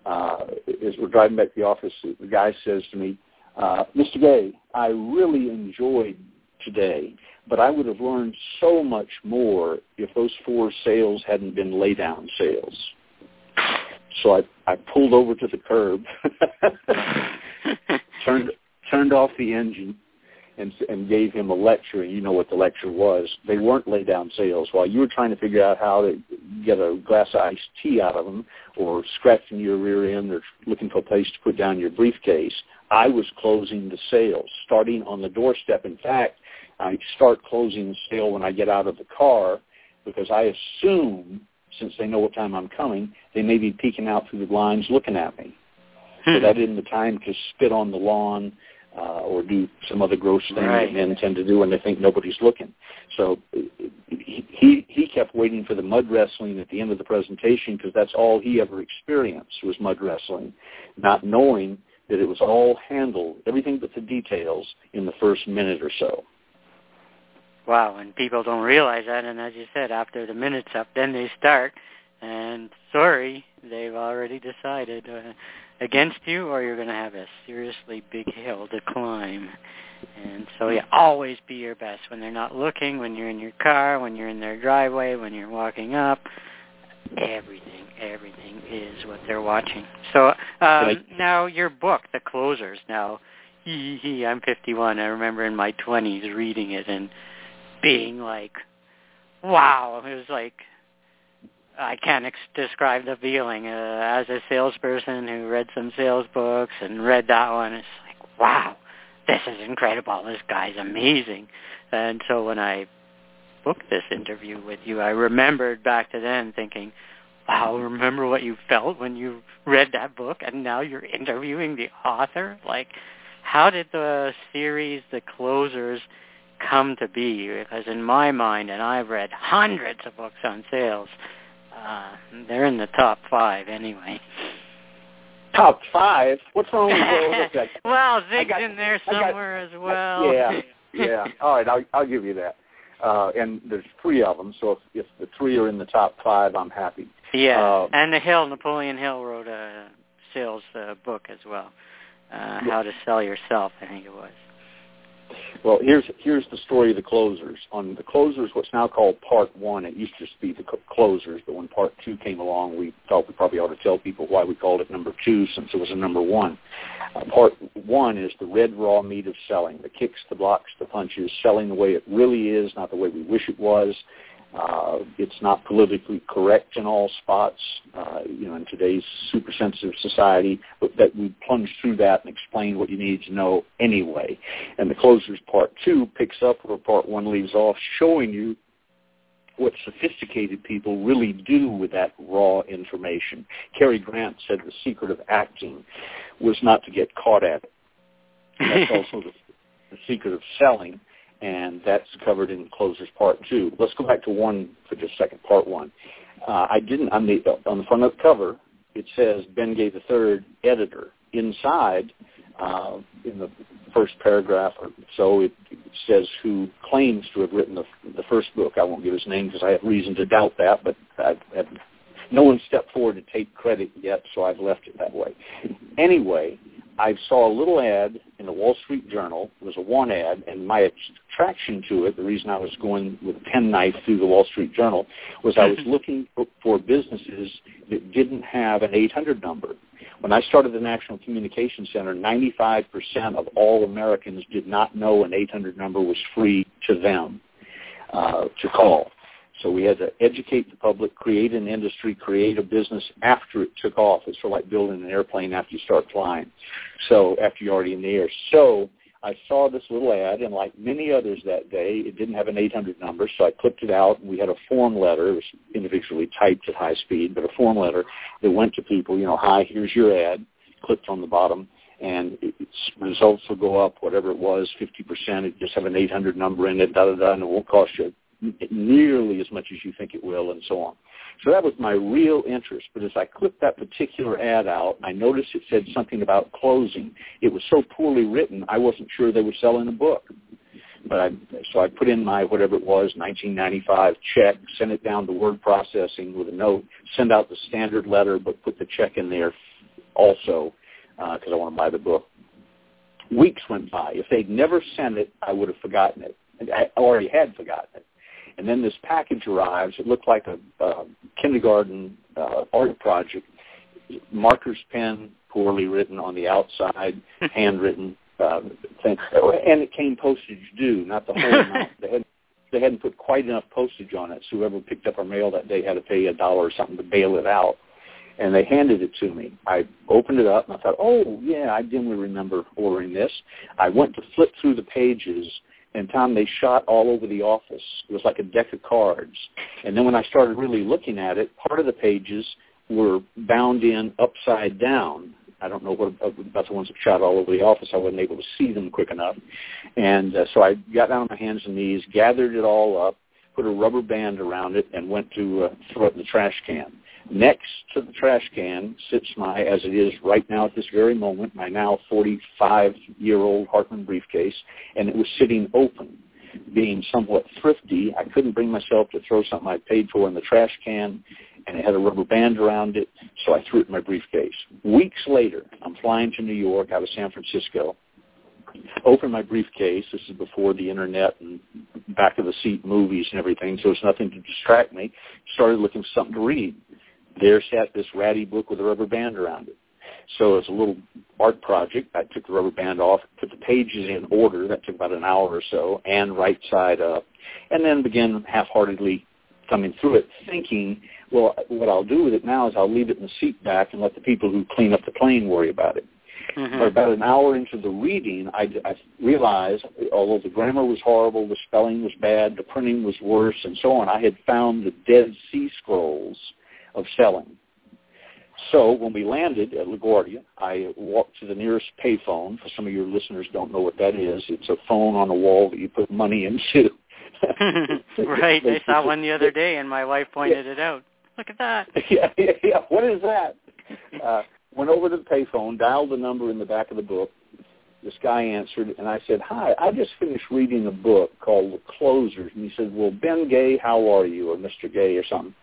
uh, as we're driving back to the office, the guy says to me, uh, Mr. Gay, I really enjoyed today, but I would have learned so much more if those four sales hadn't been lay down sales. So I, I pulled over to the curb, turned turned off the engine, and and gave him a lecture, and you know what the lecture was. They weren't lay down sales. While you were trying to figure out how to get a glass of iced tea out of them, or scratching your rear end, or looking for a place to put down your briefcase, I was closing the sales, starting on the doorstep. In fact, I start closing the sale when I get out of the car because I assume, since they know what time I'm coming, they may be peeking out through the blinds looking at me. So
Hmm.
that isn't the time to spit on the lawn uh, or do some other gross thing
Right.
that men tend to do when they think nobody's looking. So he he he kept waiting for the mud wrestling at the end of the presentation because that's all he ever experienced was mud wrestling, not knowing that it was all handled, everything but the details, in the first minute or so.
Wow, and people don't realize that, and as you said, after the minute's up, then they start, and sorry, they've already decided uh, against you, or you're going to have a seriously big hill to climb. And so, you always be your best when they're not looking, when you're in your car, when you're in their driveway, when you're walking up. Everything, everything is what they're watching. So um,
I-
now your book, The Closers. Now, hee hee hee, I'm 51. I remember in my 20s reading it and being like, wow, it was like I can't ex- describe the feeling. Uh, as a salesperson who read some sales books and read that one, it's like, wow, this is incredible. This guy's amazing. And so when I booked this interview with you, I remembered back to then thinking, wow, remember what you felt when you read that book and now you're interviewing the author? Like, how did the series, The Closers, come to be? Because in my mind, and I've read hundreds of books on sales, uh, they're in the top five anyway.
Top five? What's wrong with look,
well, Zig's
got-
in there
I got-
somewhere as well.
Yeah, yeah. All right, I'll, I'll give you that. Uh, and there's three of them, so if, if the three are in the top five, I'm happy.
Yeah,
Uh,
and the Hill, Napoleon Hill wrote a sales uh, book as well, uh, How to Sell Yourself, I think it was.
Well, here's here's the story of the closers. On the closers, what's now called Part One, it used to just be the cl- closers, but when Part Two came along, we thought we probably ought to tell people why we called it Number Two, since it was a Number One. Uh, part One is the red raw meat of selling: the kicks, the blocks, the punches, selling the way it really is, not the way we wish it was. Uh, it's not politically correct in all spots, uh, you know, in today's super sensitive society, but that we plunge through that and explain what you need to know anyway. And the closers part two picks up where part one leaves off, showing you what sophisticated people really do with that raw information. Cary Grant said the secret of acting was not to get caught at it. That's also the, the secret of selling, and that's covered in Closers Part Two. Let's go back to one for just a second. Part One. Uh, I didn't on the on the front of the cover. It says Ben Gay the Third, editor. Inside, uh, in the first paragraph or so, it, it says who claims to have written the, the first book. I won't give his name because I have reason to doubt that, but I have no one stepped forward to take credit yet, so I've left it that way. Anyway, I saw a little ad in the Wall Street Journal. It was a one ad, and my attraction to it, the reason I was going with a penknife through the Wall Street Journal, was I was looking for businesses that didn't have an 800 number. When I started the National Communication Center, 95% of all Americans did not know an 800 number was free to them uh, to call. So we had to educate the public, create an industry, create a business after it took off. It's sort of like building an airplane after you start flying. So after you're already in the air. So I saw this little ad, and like many others that day, it didn't have an 800 number, so I clipped it out, and we had a form letter. It was individually typed at high speed, but a form letter that went to people, you know, hi, here's your ad, clicked on the bottom, and its results will go up, whatever it was, 50%. It just have an 800 number in it, da-da-da, and it won't cost you nearly as much as you think it will, and so on. So that was my real interest. But as I clicked that particular ad out, I noticed it said something about closing. It was so poorly written, I wasn't sure they were selling a book. But I, so I put in my whatever it was, 1995 check, sent it down to word processing with a note, send out the standard letter, but put the check in there also because uh, I want to buy the book. Weeks went by. If they'd never sent it, I would have forgotten it. I already had forgotten it. And then this package arrives. It looked like a uh, kindergarten uh, art project. Marker's pen, poorly written on the outside, handwritten, uh, thing, and it came postage due, not the whole amount. They hadn't, they hadn't put quite enough postage on it, so whoever picked up our mail that day had to pay a dollar or something to bail it out. And they handed it to me. I opened it up and I thought, oh yeah, I dimly remember ordering this. I went to flip through the pages and Tom, they shot all over the office. It was like a deck of cards. And then when I started really looking at it, part of the pages were bound in upside down. I don't know what about the ones that shot all over the office. I wasn't able to see them quick enough, and uh, so I got down on my hands and knees, gathered it all up, put a rubber band around it, and went to uh, throw it in the trash can. Next to the trash can sits my, as it is right now at this very moment, my now 45-year-old Hartmann briefcase, and it was sitting open. Being somewhat thrifty, I couldn't bring myself to throw something I paid for in the trash can, and it had a rubber band around it, so I threw it in my briefcase. Weeks later, I'm flying to New York out of San Francisco, open my briefcase. This is before the internet and back of the seat movies and everything, so it's nothing to distract me. Started looking for something to read. There sat this ratty book with a rubber band around it. So it's a little art project. I took the rubber band off, put the pages in order. That took about an hour or so, and right side up, and then began half-heartedly thumbing through it, thinking, well, what I'll do with it now is I'll leave it in the seat back and let the people who clean up the plane worry about it. Mm-hmm. But about an hour into the reading, I, I realized, although the grammar was horrible, the spelling was bad, the printing was worse, and so on, I had found the Dead Sea Scrolls of selling. So when we landed at LaGuardia, I walked to the nearest payphone. For some of your listeners don't know what that is. It's a phone on a wall that you put money into.
right. I saw one the other day, and my wife pointed yeah. it out. Look at that.
Yeah, yeah, yeah. What is that? Uh, went over to the payphone, dialed the number in the back of the book. This guy answered, and I said, "Hi, I just finished reading a book called The Closers." And he said, "Well, Ben Gay, how are you?" or Mr. Gay or something.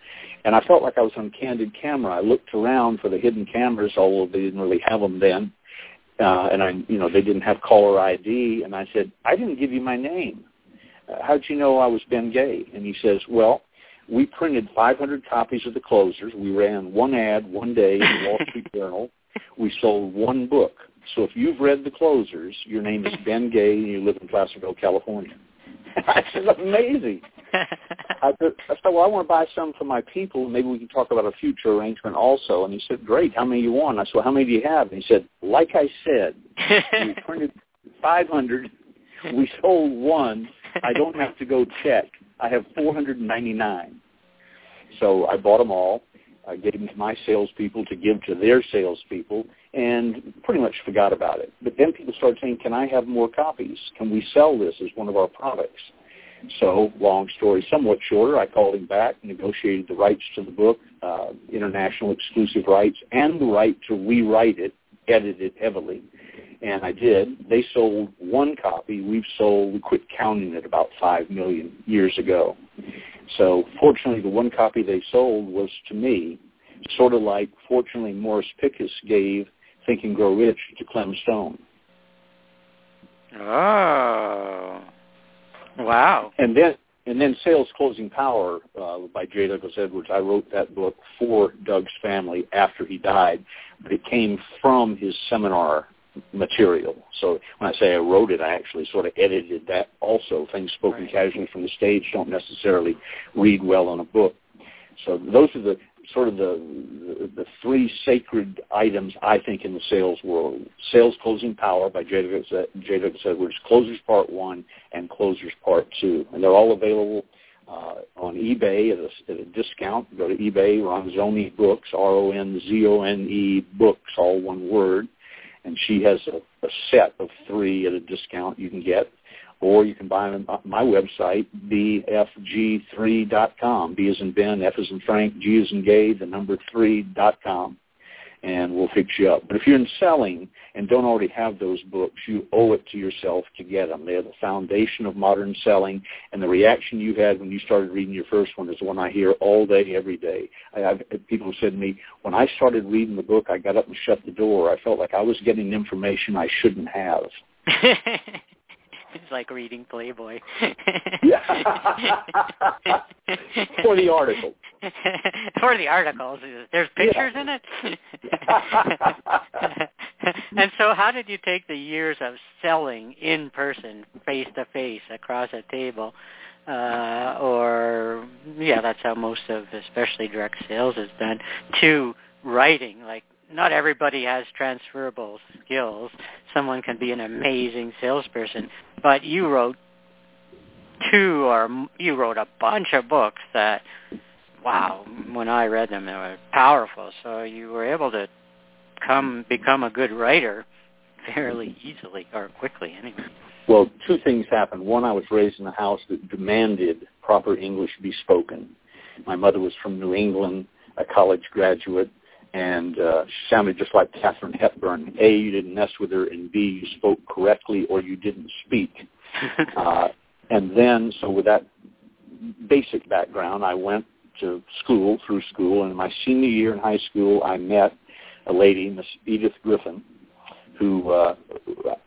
And I felt like I was on candid camera. I looked around for the hidden cameras, although they didn't really have them then. Uh, and I, you know, they didn't have caller ID. And I said, "I didn't give you my name. Uh, how'd you know I was Ben Gay?" And he says, "Well." we printed 500 copies of the closers. We ran one ad one day in the Wall Street Journal. We sold one book. So if you've read the closers, your name is Ben Gay and you live in Placerville, California. I said, amazing. I, said, I said, well, I want to buy some for my people. Maybe we can talk about a future arrangement also. And he said, great. How many you want? I said, well, how many do you have? And he said, like I said, we printed 500. We sold one. I don't have to go check. I have 499. So I bought them all. I gave them to my salespeople to give to their salespeople, and pretty much forgot about it. But then people started saying, "Can I have more copies? Can we sell this as one of our products?" So, long story somewhat shorter, I called him back, negotiated the rights to the book, uh, international exclusive rights, and the right to rewrite it, edit it heavily. And I did. They sold one copy. We've sold, we quit counting it about 5 million years ago. So fortunately, the one copy they sold was to me, sort of like fortunately Morris Pickus gave Think and Grow Rich to Clem Stone.
Oh, wow!
And then and then Sales Closing Power uh, by J. Douglas Edwards. I wrote that book for Doug's family after he died, but it came from his seminar material. So when I say I wrote it, I actually sort of edited that also. Things spoken right. casually from the stage don't necessarily read well on a book. So those are the sort of the, the, the three sacred items I think in the sales world. Sales Closing Power by J. Douglas. Edwards, Closers Part 1 and Closers Part 2. And they're all available uh, on eBay at a, at a discount. Go to eBay, Ronzone Books, R-O-N-Z-O-N-E Books, all one word and she has a, a set of three at a discount you can get, or you can buy them on my website, bfg3.com. B as in Ben, F as in Frank, G as in Gay, the number three dot com and we'll fix you up. But if you're in selling and don't already have those books, you owe it to yourself to get them. They're the foundation of modern selling, and the reaction you had when you started reading your first one is the one I hear all day, every day. I have people said to me, when I started reading the book, I got up and shut the door. I felt like I was getting information I shouldn't have.
It's like reading Playboy.
For the article.
For the articles. There's pictures yeah. in it? and so how did you take the years of selling in person, face to face, across a table, uh, or yeah, that's how most of especially direct sales is done, to writing? Like not everybody has transferable skills. Someone can be an amazing salesperson, but you wrote two or you wrote a bunch of books that wow, when I read them they were powerful. So you were able to come become a good writer fairly easily or quickly anyway.
Well, two things happened. One, I was raised in a house that demanded proper English be spoken. My mother was from New England, a college graduate, and uh, she sounded just like Katharine Hepburn. A, you didn't mess with her, and B, you spoke correctly or you didn't speak. uh, and then, so with that basic background, I went to school, through school, and in my senior year in high school, I met a lady, Miss Edith Griffin, who uh,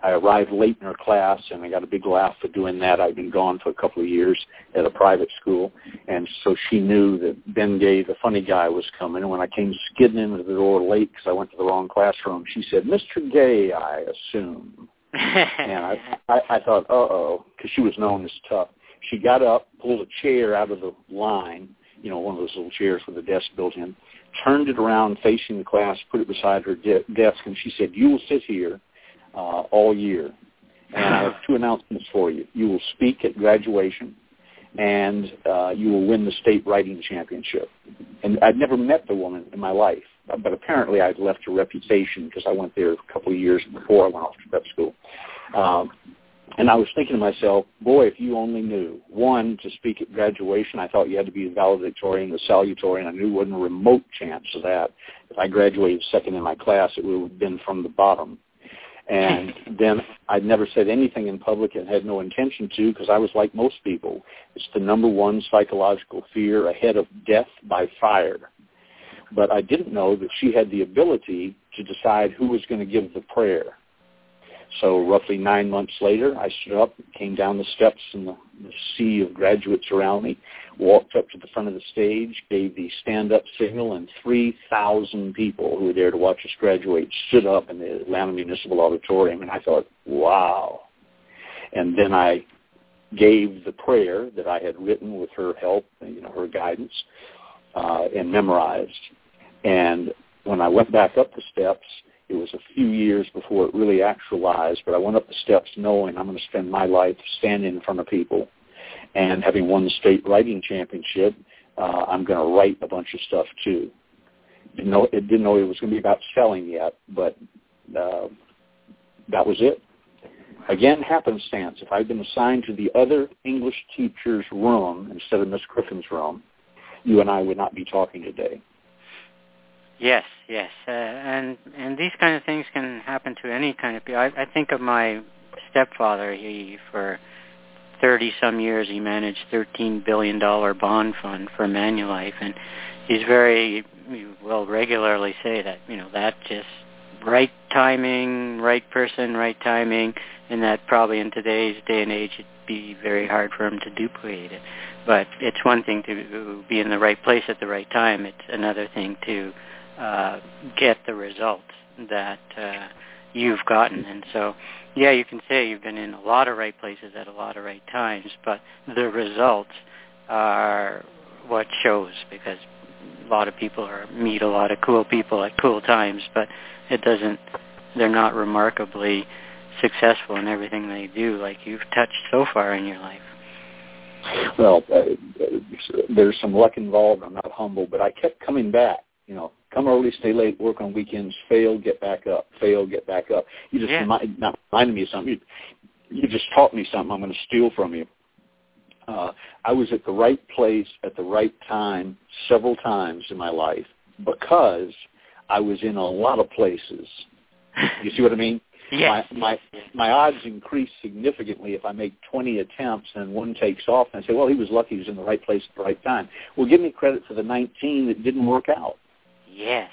I arrived late in her class, and I got a big laugh for doing that. I'd been gone for a couple of years at a private school, and so she knew that Ben Gay, the funny guy, was coming. And when I came skidding into the door late because I went to the wrong classroom, she said, "Mr. Gay, I assume." and I, I, I thought, uh oh, because she was known as tough. She got up, pulled a chair out of the line, you know, one of those little chairs with a desk built in, turned it around facing the class, put it beside her de- desk, and she said, you will sit here uh, all year. And I have two announcements for you. You will speak at graduation, and uh, you will win the state writing championship. And I'd never met the woman in my life, but apparently I'd left a reputation because I went there a couple of years before I went off to prep school. Um, and I was thinking to myself, boy, if you only knew. One, to speak at graduation, I thought you had to be the valedictorian, the salutatorian. I knew there wasn't a remote chance of that. If I graduated second in my class, it would have been from the bottom. And then I'd never said anything in public and had no intention to because I was like most people. It's the number one psychological fear ahead of death by fire. But I didn't know that she had the ability to decide who was going to give the prayer so roughly nine months later, I stood up, came down the steps in the, the sea of graduates around me, walked up to the front of the stage, gave the stand-up signal, and 3,000 people who were there to watch us graduate stood up in the Atlanta Municipal Auditorium, and I thought, wow. And then I gave the prayer that I had written with her help, you know, her guidance, uh, and memorized. And when I went back up the steps, it was a few years before it really actualized, but I went up the steps knowing I'm going to spend my life standing in front of people. And having won the state writing championship, uh, I'm going to write a bunch of stuff too. Didn't know, it didn't know it was going to be about selling yet, but uh, that was it. Again, happenstance. If I'd been assigned to the other English teacher's room instead of Miss Griffin's room, you and I would not be talking today.
Yes, yes, uh, and and these kind of things can happen to any kind of people. I, I think of my stepfather. He for thirty some years he managed thirteen billion dollar bond fund for Manulife, and he's very will regularly say that you know that just right timing, right person, right timing, and that probably in today's day and age it'd be very hard for him to duplicate it. But it's one thing to be in the right place at the right time. It's another thing to uh, get the results that uh, you've gotten. And so, yeah, you can say you've been in a lot of right places at a lot of right times, but the results are what shows because a lot of people are meet a lot of cool people at cool times, but it doesn't. They're not remarkably successful in everything they do, like you've touched so far in your life.
Well, uh, there's some luck involved. I'm not humble, but I kept coming back. You know, come early, stay late, work on weekends, fail, get back up, fail, get back up. You just
yeah.
remind, not reminded me of something. You, you just taught me something I'm going to steal from you. Uh, I was at the right place at the right time several times in my life because I was in a lot of places. You see what I mean?
Yes.
My, my my odds increase significantly if I make 20 attempts and one takes off and I say, well, he was lucky he was in the right place at the right time. Well, give me credit for the 19 that didn't work out.
Yes.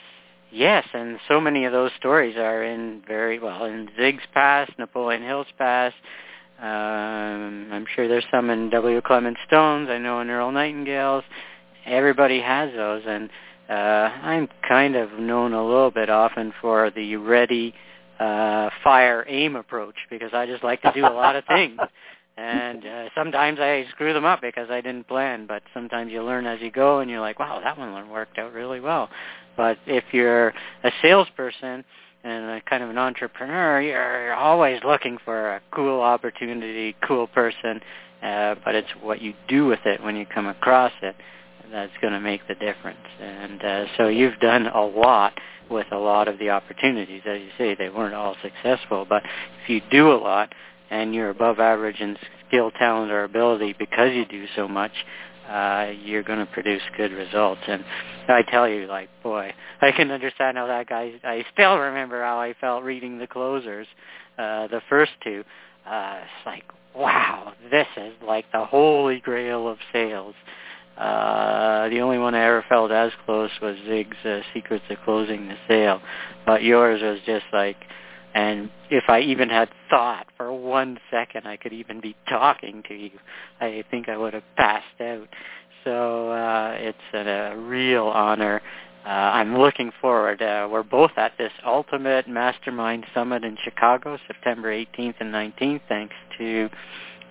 Yes, and so many of those stories are in very well in Zig's past, Napoleon Hill's past. Um, I'm sure there's some in W. Clement Stone's. I know in Earl Nightingale's. Everybody has those, and uh, I'm kind of known a little bit often for the ready uh, fire aim approach because I just like to do a lot of things. And uh, sometimes I screw them up because I didn't plan, but sometimes you learn as you go and you're like, wow, that one worked out really well. But if you're a salesperson and a kind of an entrepreneur, you're always looking for a cool opportunity, cool person, uh, but it's what you do with it when you come across it that's going to make the difference. And uh, so you've done a lot with a lot of the opportunities. As you say, they weren't all successful, but if you do a lot and you're above average in skill, talent, or ability because you do so much, uh, you're going to produce good results. And I tell you, like, boy, I can understand how that guy, I still remember how I felt reading the closers, uh, the first two. Uh, it's like, wow, this is like the holy grail of sales. Uh, the only one I ever felt as close was Zig's uh, Secrets of Closing the Sale, but yours was just like, and if I even had thought for one second I could even be talking to you, I think I would have passed out. So uh, it's a, a real honor. Uh, I'm looking forward. Uh, we're both at this Ultimate Mastermind Summit in Chicago, September 18th and 19th, thanks to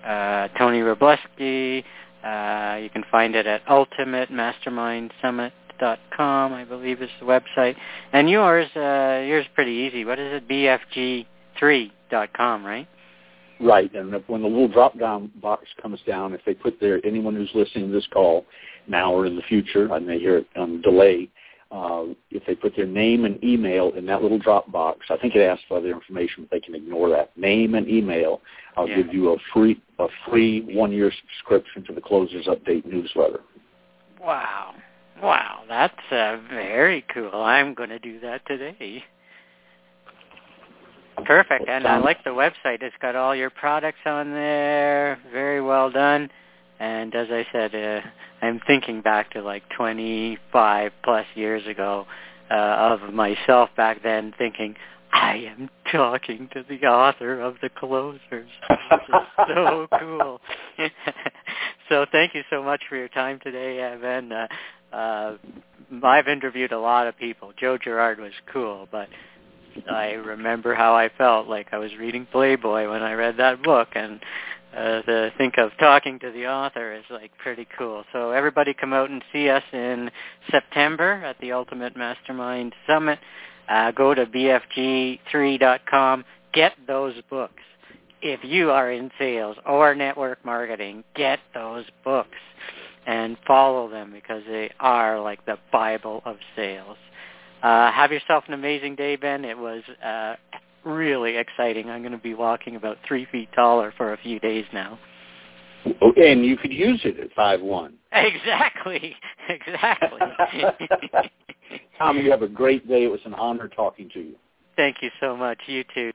uh, Tony Rubleski, uh, you can find it at ultimatemastermindsummit.com, I believe is the website. And yours, uh, yours is pretty easy. What is it? BFG3.com, right?
Right, and when the little drop-down box comes down, if they put their anyone who's listening to this call now or in the future, I may hear it on delay, uh, if they put their name and email in that little drop box, I think it asks for other information, but they can ignore that. Name and email. I'll
yeah.
give you a free a free one year subscription to the Closers Update newsletter.
Wow. Wow, that's uh, very cool. I'm going to do that today. Perfect. And I like the website. It's got all your products on there. Very well done. And as I said, uh, I'm thinking back to like 25 plus years ago uh, of myself back then thinking, I am talking to the author of the closers. This is so cool. so thank you so much for your time today, Evan. Uh, uh, I've interviewed a lot of people. Joe Girard was cool, but I remember how I felt like I was reading Playboy when I read that book, and uh, to think of talking to the author is like pretty cool. So everybody come out and see us in September at the Ultimate Mastermind Summit. Uh, go to bfg3.com. Get those books. If you are in sales or network marketing, get those books and follow them because they are like the Bible of sales. Uh, have yourself an amazing day, Ben. It was uh, really exciting. I'm going to be walking about three feet taller for a few days now.
Oh, and you could use it at five one.
Exactly. Exactly.
Tom, you have a great day. It was an honor talking to you.
Thank you so much. You too.